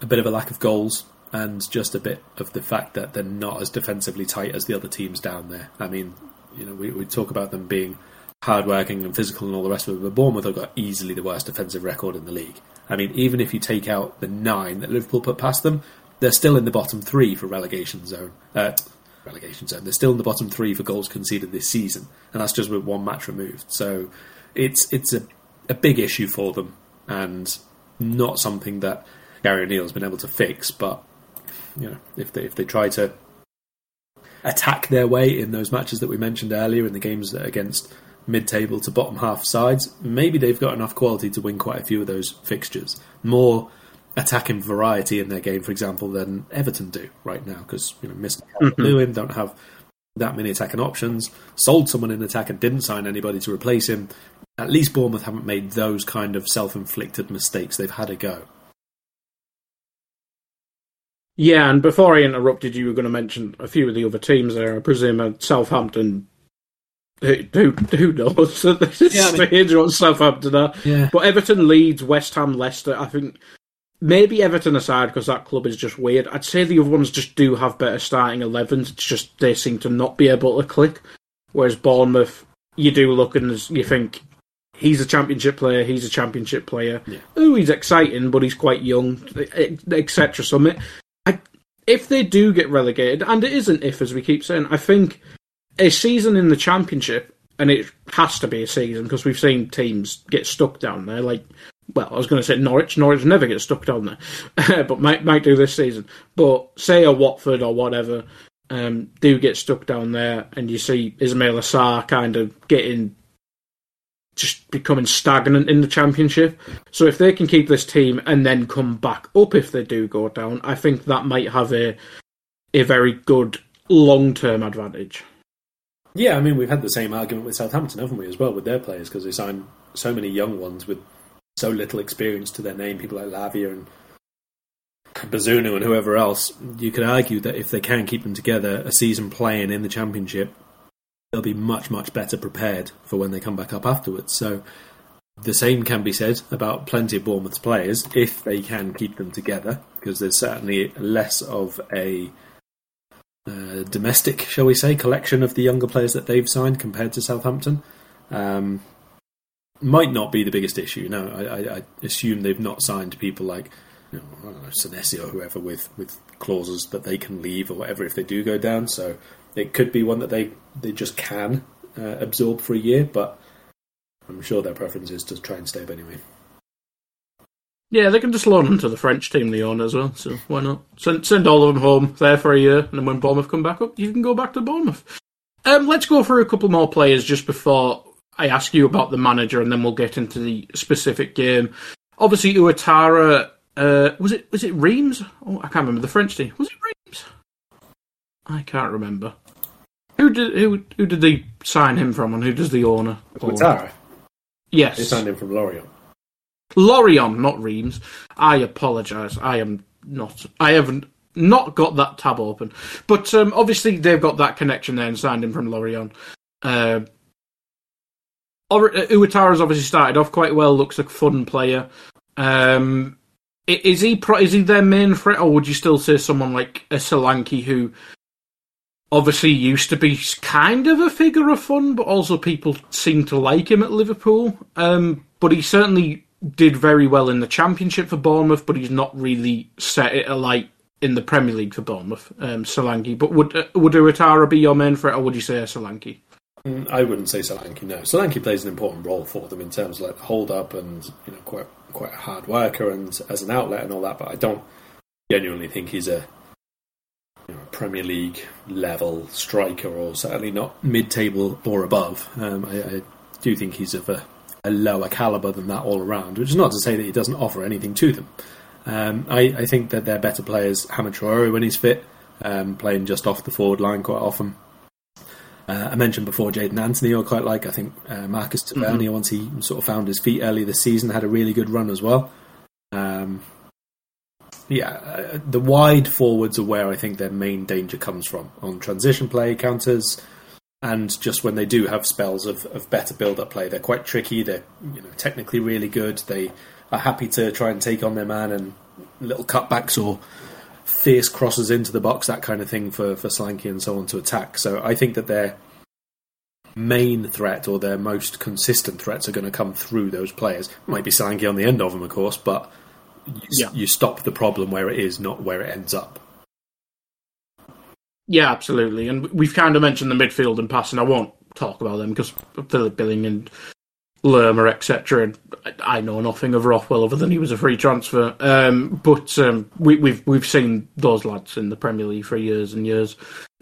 a bit of a lack of goals and just a bit of the fact that they're not as defensively tight as the other teams down there. I mean, you know, we, we talk about them being hardworking and physical and all the rest of it, but Bournemouth have got easily the worst defensive record in the league. I mean, even if you take out the nine that Liverpool put past them, they're still in the bottom three for relegation zone. Uh, relegation zone. They're still in the bottom three for goals conceded this season, and that's just with one match removed. So it's it's a, a big issue for them, and not something that Gary O'Neil's been able to fix. But you know, if they if they try to attack their way in those matches that we mentioned earlier in the games that against mid-table to bottom half sides, maybe they've got enough quality to win quite a few of those fixtures. More attacking variety in their game, for example, than Everton do right now because you know missed Lewin don't have that many attacking options. Sold someone in attack and didn't sign anybody to replace him. At least Bournemouth haven't made those kind of self-inflicted mistakes. They've had a go. Yeah, and before I interrupted, you were going to mention a few of the other teams there. I presume uh, Southampton. Who, who, knows (laughs) Yeah, I mean- what Southampton are? Yeah. But Everton, Leeds, West Ham, Leicester. I think maybe Everton aside because that club is just weird. I'd say the other ones just do have better starting 11s. It's just they seem to not be able to click. Whereas Bournemouth, you do look and you think he's a championship player. He's a championship player. Yeah. Oh, he's exciting, but he's quite young, etc. So I, if they do get relegated, and it isn't if, as we keep saying, I think a season in the championship, and it has to be a season because we've seen teams get stuck down there. Like, well, I was going to say Norwich. Norwich never get stuck down there, (laughs) but might might do this season. But say a Watford or whatever um, do get stuck down there, and you see Ismaila Sarr kind of getting just becoming stagnant in the championship. So if they can keep this team and then come back up if they do go down, I think that might have a a very good long term advantage. Yeah, I mean, we've had the same argument with Southampton, haven't we, as well, with their players, because they signed so many young ones with so little experience to their name, people like Lavia and Bazunu and whoever else. You could argue that if they can keep them together, a season playing in the Championship, they'll be much, much better prepared for when they come back up afterwards. So the same can be said about plenty of Bournemouth's players if they can keep them together, because there's certainly less of a uh, domestic, shall we say, collection of the younger players that they've signed compared to Southampton. Um, might not be the biggest issue. No, I, I, assume they've not signed people like you know, Senesi or whoever with, with clauses that they can leave or whatever if they do go down. So it could be one that they, they just can uh, absorb for a year, but I'm sure their preference is to try and stay up anyway. Yeah, they can just loan them to the French team, the owner as well. So why not send send all of them home there for a year, and then when Bournemouth come back up, you can go back to Bournemouth. Um, let's go through a couple more players just before I ask you about the manager, and then we'll get into the specific game. Obviously, Ouattara. Uh, was it was it Reims? Oh, I can't remember the French team. Was it Reims? I can't remember. Who did who who did they sign him from, and who does the owner? own? Ouattara, Yes, they signed him from Lorient. Lorient, not Reims. I apologise. I am not. I haven't not got that tab open. But um, obviously they've got that connection there and signed him from Lorient. Uh, Ouattara's obviously started off quite well. Looks like a fun player. Um, is he is he their main threat, or would you still say someone like a Solanke who obviously used to be kind of a figure of fun, but also people seem to like him at Liverpool. Um, but he certainly did very well in the Championship for Bournemouth, but he's not really set it alight in the Premier League for Bournemouth. Um, Solanke, but would uh, would Ouattara be your main threat, or would you say Solanke? I wouldn't say Solanke. No, Solanke plays an important role for them in terms of like hold up and you know quite quite a hard worker and as an outlet and all that. But I don't genuinely think he's a you know, Premier League level striker or certainly not mid table or above. Um, I, I do think he's of a, a lower caliber than that all around. Which is not to say that he doesn't offer anything to them. Um, I, I think that they're better players. Hamed when he's fit, um, playing just off the forward line quite often. Uh, I mentioned before Jaidon Anthony, I quite like. I think uh, Marcus Tavernier, once he sort of found his feet early this season, had a really good run as well. Um, yeah, uh, the wide forwards are where I think their main danger comes from on transition play, counters, and just when they do have spells of, of better build up play. They're quite tricky, they're you know, technically really good, they are happy to try and take on their man and little cutbacks or fierce crosses into the box, that kind of thing for, for Solanke and so on to attack. So I think that their main threat or their most consistent threats are going to come through those players. It might be Solanke on the end of them, of course, but you, Yeah. you stop the problem where it is, not where it ends up. Yeah, absolutely. And we've kind of mentioned the midfield and passing. I won't talk about them because Philip Billing and Lerma, etc. I know nothing of Rothwell other than he was a free transfer. Um, but um, we, we've we've seen those lads in the Premier League for years and years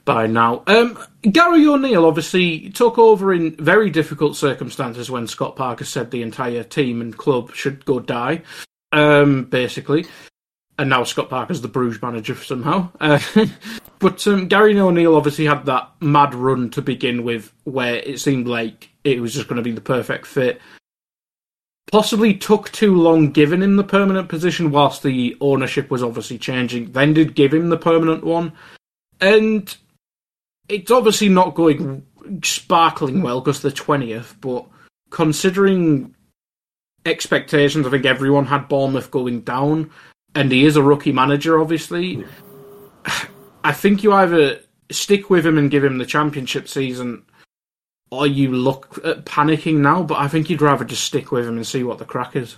by now. Um, Gary O'Neil obviously took over in very difficult circumstances when Scott Parker said the entire team and club should go die. Um, basically and now Scott Parker's the Bruges manager somehow. Uh, (laughs) but um, Gary O'Neil obviously had that mad run to begin with, where it seemed like it was just going to be the perfect fit. Possibly took too long giving him the permanent position, whilst the ownership was obviously changing. Then did give him the permanent one, and it's obviously not going sparkling well because the twentieth. But considering expectations, I think everyone had Bournemouth going down and he is a rookie manager, obviously. (sighs) I think you either stick with him and give him the championship season, or you look at panicking now. But I think you'd rather just stick with him and see what the crack is.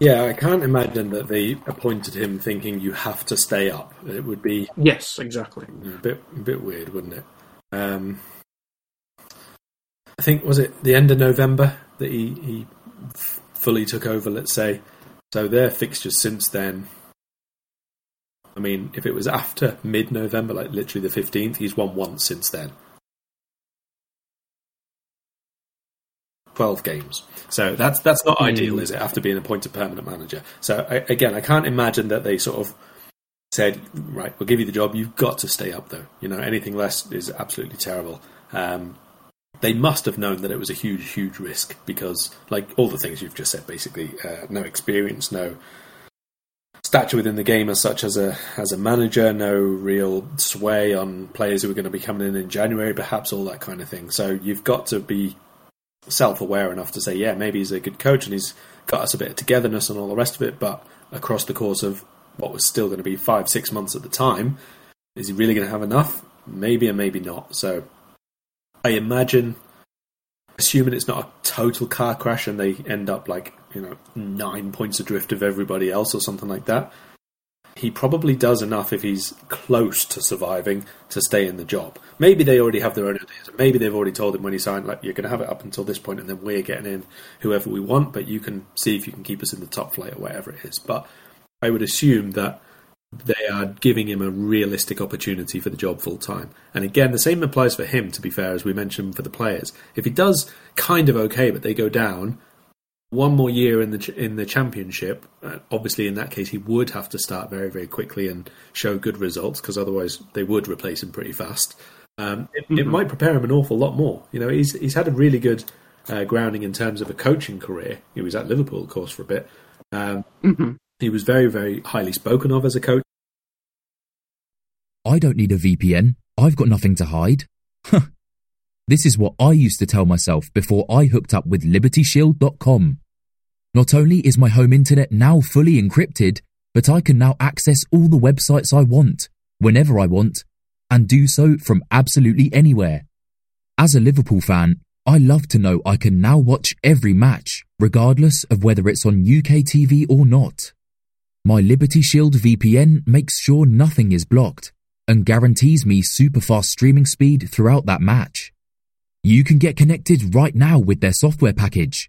Yeah, I can't imagine that they appointed him thinking you have to stay up. It would be Yes, exactly. a bit a bit weird, wouldn't it? Um, I think was it the end of November that he he f- fully took over. Let's say so. Their fixtures since then. I mean, if it was after mid-November, like literally the fifteenth, he's won once since then. Twelve games. So that's that's not ideal, is it? After being appointed permanent manager. So I, again, I can't imagine that they sort of said, right, we'll give you the job. You've got to stay up, though. You know, anything less is absolutely terrible. Um, they must have known that it was a huge, huge risk because, like all the things you've just said, basically, uh, no experience, no stature within the game as such as a as a manager, no real sway on players who are going to be coming in in January, perhaps all that kind of thing. So you've got to be self-aware enough to say, yeah, maybe he's a good coach and he's got us a bit of togetherness and all the rest of it, but across the course of what was still going to be five, six months at the time, is he really going to have enough? Maybe and maybe not. So I imagine, assuming it's not a total car crash and they end up like, you know, nine points adrift of everybody else or something like that, he probably does enough if he's close to surviving to stay in the job. Maybe they already have their own ideas. Maybe they've already told him when he signed, like, you're going to have it up until this point, and then we're getting in whoever we want, but you can see if you can keep us in the top flight or whatever it is. But I would assume that they are giving him a realistic opportunity for the job full time. And again, the same applies for him, to be fair, as we mentioned for the players. If he does kind of okay, but they go down, one more year in the in the championship. Uh, obviously, in that case, he would have to start very very quickly and show good results because otherwise they would replace him pretty fast. Um, it, mm-hmm. it, might prepare him an awful lot more. You know, he's he's had a really good uh, grounding in terms of a coaching career. He was at Liverpool, of course, for a bit. Um, mm-hmm. He was very very highly spoken of as a coach. I don't need a VPN. I've got nothing to hide. this is what I used to tell myself before I hooked up with LibertyShield.com. Not only is my home internet now fully encrypted, but I can now access all the websites I want, whenever I want, and do so from absolutely anywhere. As a Liverpool fan, I love to know I can now watch every match, regardless of whether it's on UK TV or not. My Liberty Shield VPN makes sure nothing is blocked and guarantees me super fast streaming speed throughout that match. You can get connected right now with their software package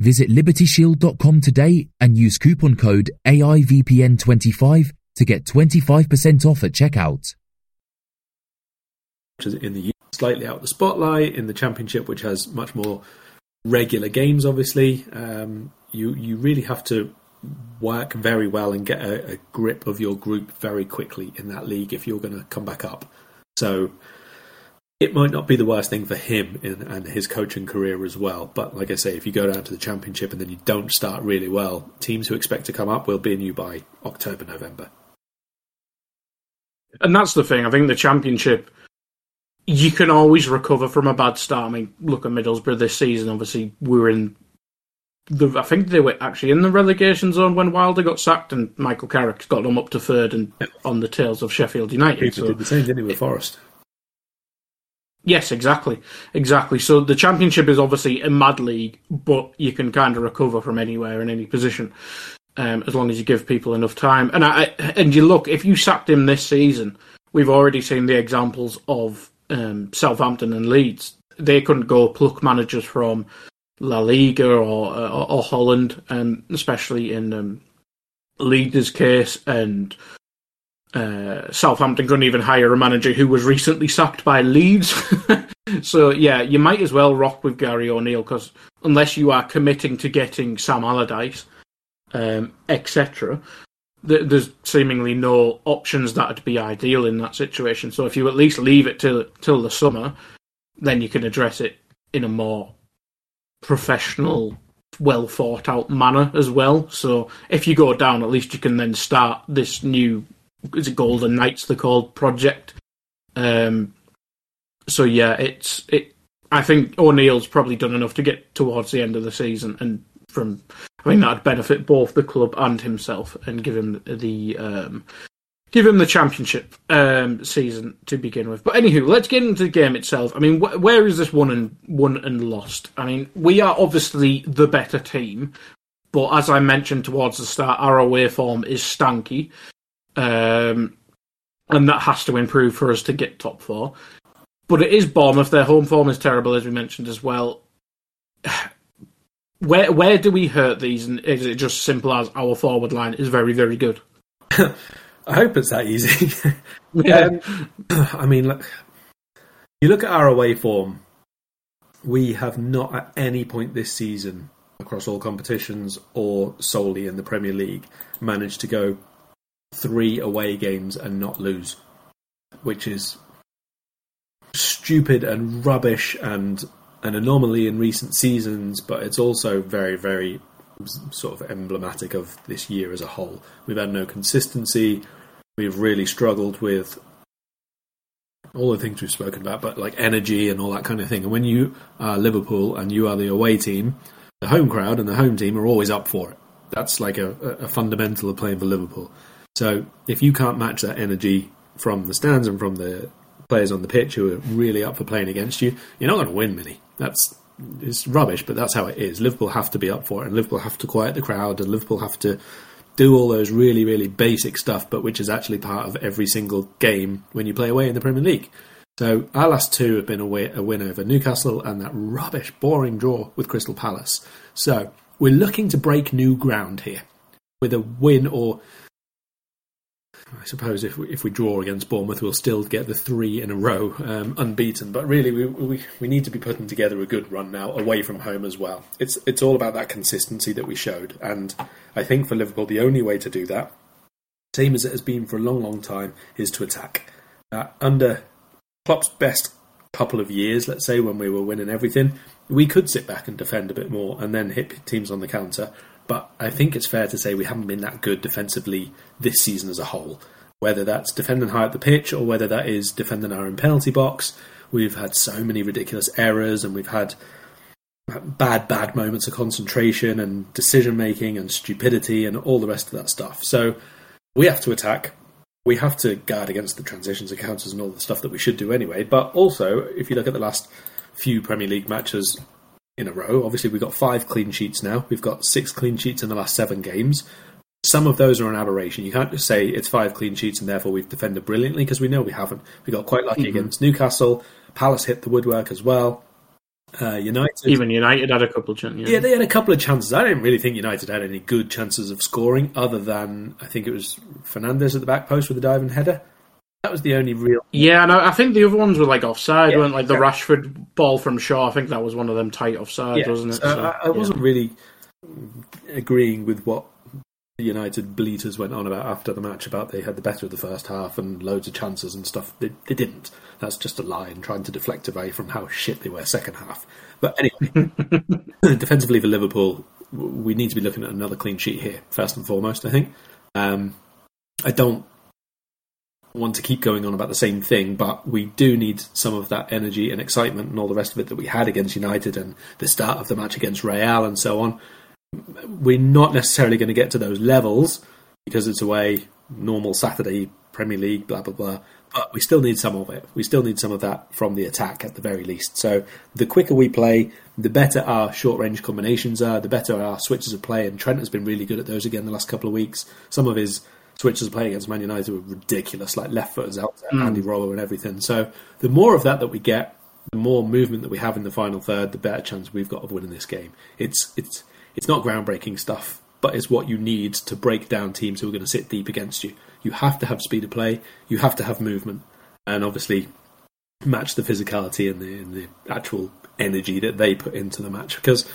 Visit libertyshield.com today and use coupon code AIVPN25 to get 25% off at checkout. In the slightly out the spotlight in the championship, which has much more regular games. Obviously, um, you you really have to work very well and get a, a grip of your group very quickly in that league if you're going to come back up. So it might not be the worst thing for him in, and his coaching career as well. But like I say, if you go down to the championship and then you don't start really well, teams who expect to come up will be in you by October, November. And that's the thing. I think the championship, you can always recover from a bad start. I mean, look at Middlesbrough this season. Obviously, we were in the. I think they were actually in the relegation zone when Wilder got sacked, and Michael Carrick got them up to third and on the tails of Sheffield United. People so, did the same, didn't he, with Forest? Yes, exactly, exactly. So the championship is obviously a mad league, but you can kind of recover from anywhere in any position, um, as long as you give people enough time. And I and you look, if you sacked him this season, we've already seen the examples of um, Southampton and Leeds. They couldn't go pluck managers from La Liga or or, or Holland, um, especially in um, Leeds' case, and uh, Southampton couldn't even hire a manager who was recently sacked by Leeds. (laughs) so yeah, you might as well rock with Gary O'Neil because unless you are committing to getting Sam Allardyce, um, etc., th- there's seemingly no options that'd be ideal in that situation. So if you at least leave it till till the summer, then you can address it in a more professional well thought out manner as well. So if you go down, at least you can then start this new is it Golden Knights they're called project. Um, so yeah, it's it. I think O'Neil's probably done enough to get towards the end of the season, and from I think that'd benefit both the club and himself, and give him the um, give him the championship um, season to begin with. But anywho, let's get into the game itself. I mean, wh- where is this won and won and lost? I mean, we are obviously the better team, but as I mentioned towards the start, our away form is stanky. Um, and that has to improve for us to get top four. But it is Bournemouth. Their home form is terrible, as we mentioned as well. (sighs) Where where do we hurt these? And is it just simple as our forward line is very very good? (laughs) I hope it's that easy. (laughs) yeah. Um, I mean, look, you look at our away form. We have not at any point this season, across all competitions or solely in the Premier League, managed to go three away games and not lose, which is stupid and rubbish and an anomaly in recent seasons, but it's also very, very sort of emblematic of this year as a whole. We've had no consistency. we've really struggled with all the things we've spoken about, but like energy and all that kind of thing. And when you are Liverpool and you are the away team, the home crowd and the home team are always up for it. That's like a, a fundamental of playing for Liverpool. So if you can't match that energy from the stands and from the players on the pitch who are really up for playing against you, you're not going to win many. That's it's rubbish, but that's how it is. Liverpool have to be up for it, and Liverpool have to quiet the crowd, and Liverpool have to do all those really, really basic stuff, but which is actually part of every single game when you play away in the Premier League. So our last two have been a, win over Newcastle and that rubbish, boring draw with Crystal Palace. So we're looking to break new ground here with a win or I suppose if we, if we draw against Bournemouth, we'll still get the three in a row um, unbeaten. But really, we, we we need to be putting together a good run now away from home as well. It's it's all about that consistency that we showed, and I think for Liverpool, the only way to do that, same as it has been for a long, long time, is to attack. Uh, under Klopp's best couple of years, let's say when we were winning everything, we could sit back and defend a bit more and then hit teams on the counter. But I think it's fair to say we haven't been that good defensively this season as a whole. Whether that's defending high up the pitch or whether that is defending our own penalty box, we've had so many ridiculous errors and we've had bad, bad moments of concentration and decision making and stupidity and all the rest of that stuff. So we have to attack. We have to guard against the transitions and counters and all the stuff that we should do anyway. But also, if you look at the last few Premier League matches, in a row. Obviously, we've got five clean sheets now. We've got six clean sheets in the last seven games. Some of those are an aberration. You can't just say it's five clean sheets and therefore we've defended brilliantly because we know we haven't. We got quite lucky mm-hmm. against Newcastle. Palace hit the woodwork as well. Uh, United, even United had a couple of chances. Yeah. yeah, they had a couple of chances. I didn't really think United had any good chances of scoring, other than I think it was Fernandes at the back post with a diving header. That was the only real. Yeah, and I, think the other ones were like offside, yeah, weren't like the Rashford ball from Shaw. I think that was one of them tight offsides, yeah, wasn't it? So, so, I, I, wasn't really agreeing with what the United bleaters went on about after the match about they had the better of the first half and loads of chances and stuff. They, they didn't. That's just a lie and trying to deflect away from how shit they were second half. But anyway, (laughs) defensively for Liverpool, we need to be looking at another clean sheet here first and foremost. I think. Um, I don't want to keep going on about the same thing, but we do need some of that energy and excitement and all the rest of it that we had against United and the start of the match against Real and so on. We're not necessarily going to get to those levels because it's away, normal Saturday Premier League, blah blah blah. But we still need some of it. We still need some of that from the attack at the very least. So the quicker we play, the better our short range combinations are, the better our switches of play. And Trent has been really good at those again the last couple of weeks. Some of his switches of play against Man United were ridiculous, like left footers out there, mm. Andy Roller and everything. So the more of that that we get, the more movement that we have in the final third, the better chance we've got of winning this game. It's it's it's not groundbreaking stuff, but it's what you need to break down teams who are going to sit deep against you. You have to have speed of play, you have to have movement, and obviously match the physicality and the, and the actual energy that they put into the match because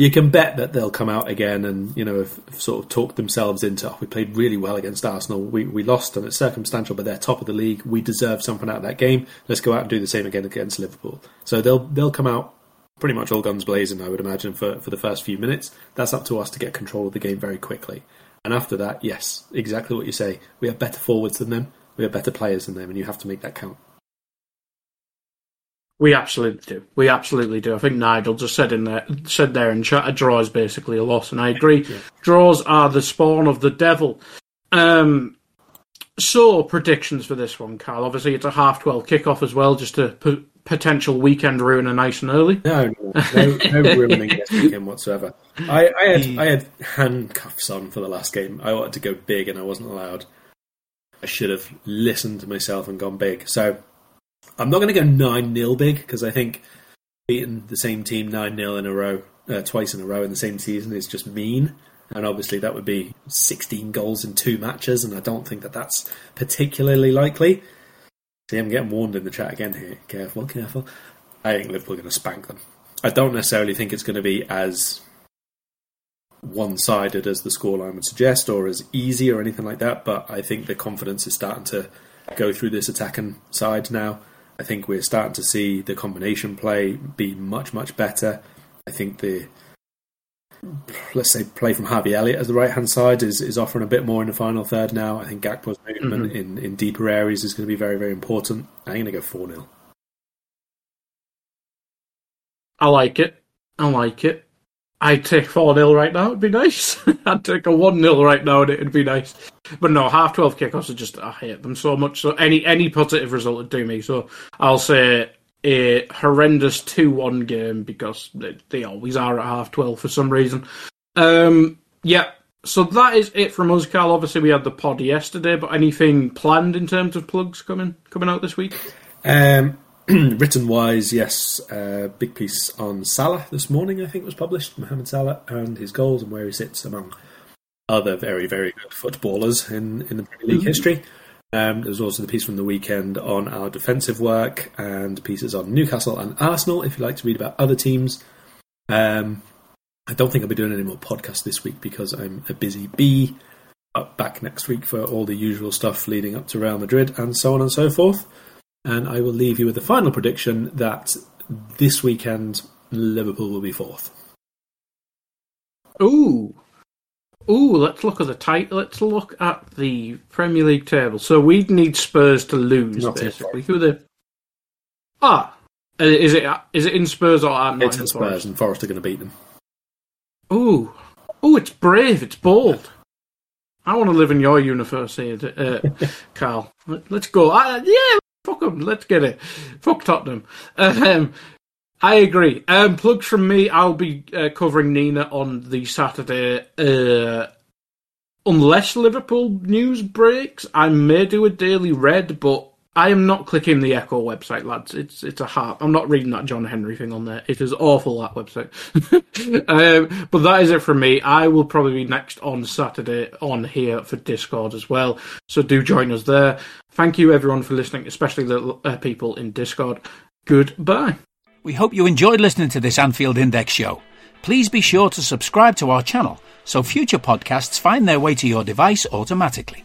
you can bet that they'll come out again and you know have, have sort of talked themselves into. Oh, we played really well against Arsenal. We we lost and it's circumstantial, but they're top of the league. We deserve something out of that game. Let's go out and do the same again against Liverpool. So they'll they'll come out pretty much all guns blazing. I would imagine for for the first few minutes. That's up to us to get control of the game very quickly. And after that, yes, exactly what you say. We have better forwards than them. We have better players than them, and you have to make that count. We absolutely do. We absolutely do. I think Nigel just said in there, said there in chat, a draw is basically a loss, and I agree. Yeah. Draws are the spawn of the devil. Um, so predictions for this one, Karl. Obviously, it's a half twelve kickoff as well, just a p- potential weekend ruiner nice and early. No, no, no, no ruining this weekend whatsoever. I, I had I had handcuffs on for the last game. I wanted to go big, and I wasn't allowed. I should have listened to myself and gone big. So I'm not going to go 9 0 big because I think beating the same team 9 0 in a row, uh, twice in a row in the same season is just mean. And obviously, that would be 16 goals in two matches, and I don't think that that's particularly likely. See, I'm getting warned in the chat again here. Careful, careful. I think Liverpool are going to spank them. I don't necessarily think it's going to be as one sided as the scoreline would suggest or as easy or anything like that, but I think the confidence is starting to go through this attacking side now. I think we're starting to see the combination play be much, much better. I think the let's say, play from Harvey Elliott as the right hand side is, is offering a bit more in the final third now. I think Gakpo's movement mm-hmm. in, in deeper areas is going to be very, very important. I'm going to go 4 0. I like it. I like it. I'd take 4 0 right now, it'd be nice. (laughs) I'd take a 1 0 right now and it'd be nice. But no, half 12 kickoffs are just, I hate them so much. So any any positive result would do me. So I'll say a horrendous 2 1 game because they, they, always are at half 12 for some reason. Um, yeah, so that is it from us, Karl. Obviously, we had the pod yesterday, but anything planned in terms of plugs coming coming out this week? Um, (clears throat) written wise, yes, uh, big piece on Salah this morning, I think, was published. Mohamed Salah and his goals and where he sits among other very, very good footballers in, in the Premier League mm-hmm. history. Um, there's also the piece from the weekend on our defensive work and pieces on Newcastle and Arsenal if you like to read about other teams. Um, I don't think I'll be doing any more podcasts this week because I'm a busy bee. Up back next week for all the usual stuff leading up to Real Madrid and so on and so forth. And I will leave you with the final prediction that this weekend Liverpool will be fourth. Ooh, Ooh, let's look at the title. Let's look at the Premier League table. So we'd need Spurs to lose, Not basically. Who the? Ah, is it is it in Spurs or at It's in Spurs, Forest? and Forest are going to beat them. Ooh, ooh, it's brave. It's bold. I want to live in your universe here, uh, (laughs) Karl. Let's go. Uh, yeah, fuck them. Let's get it. Fuck Tottenham. Um, I agree. Um, plugs from me. I'll be uh, covering Nina on the Saturday. Uh, unless Liverpool news breaks, I may do a daily red, but I am not clicking the Echo website, lads. It's it's a heart. I'm not reading that John Henry thing on there. It is awful that website. (laughs) um, but that is it from me. I will probably be next on Saturday on here for Discord as well. So do join us there. Thank you everyone for listening, especially the uh, people in Discord. Goodbye. We hope you enjoyed listening to this Anfield Index show. Please be sure to subscribe to our channel so future podcasts find their way to your device automatically.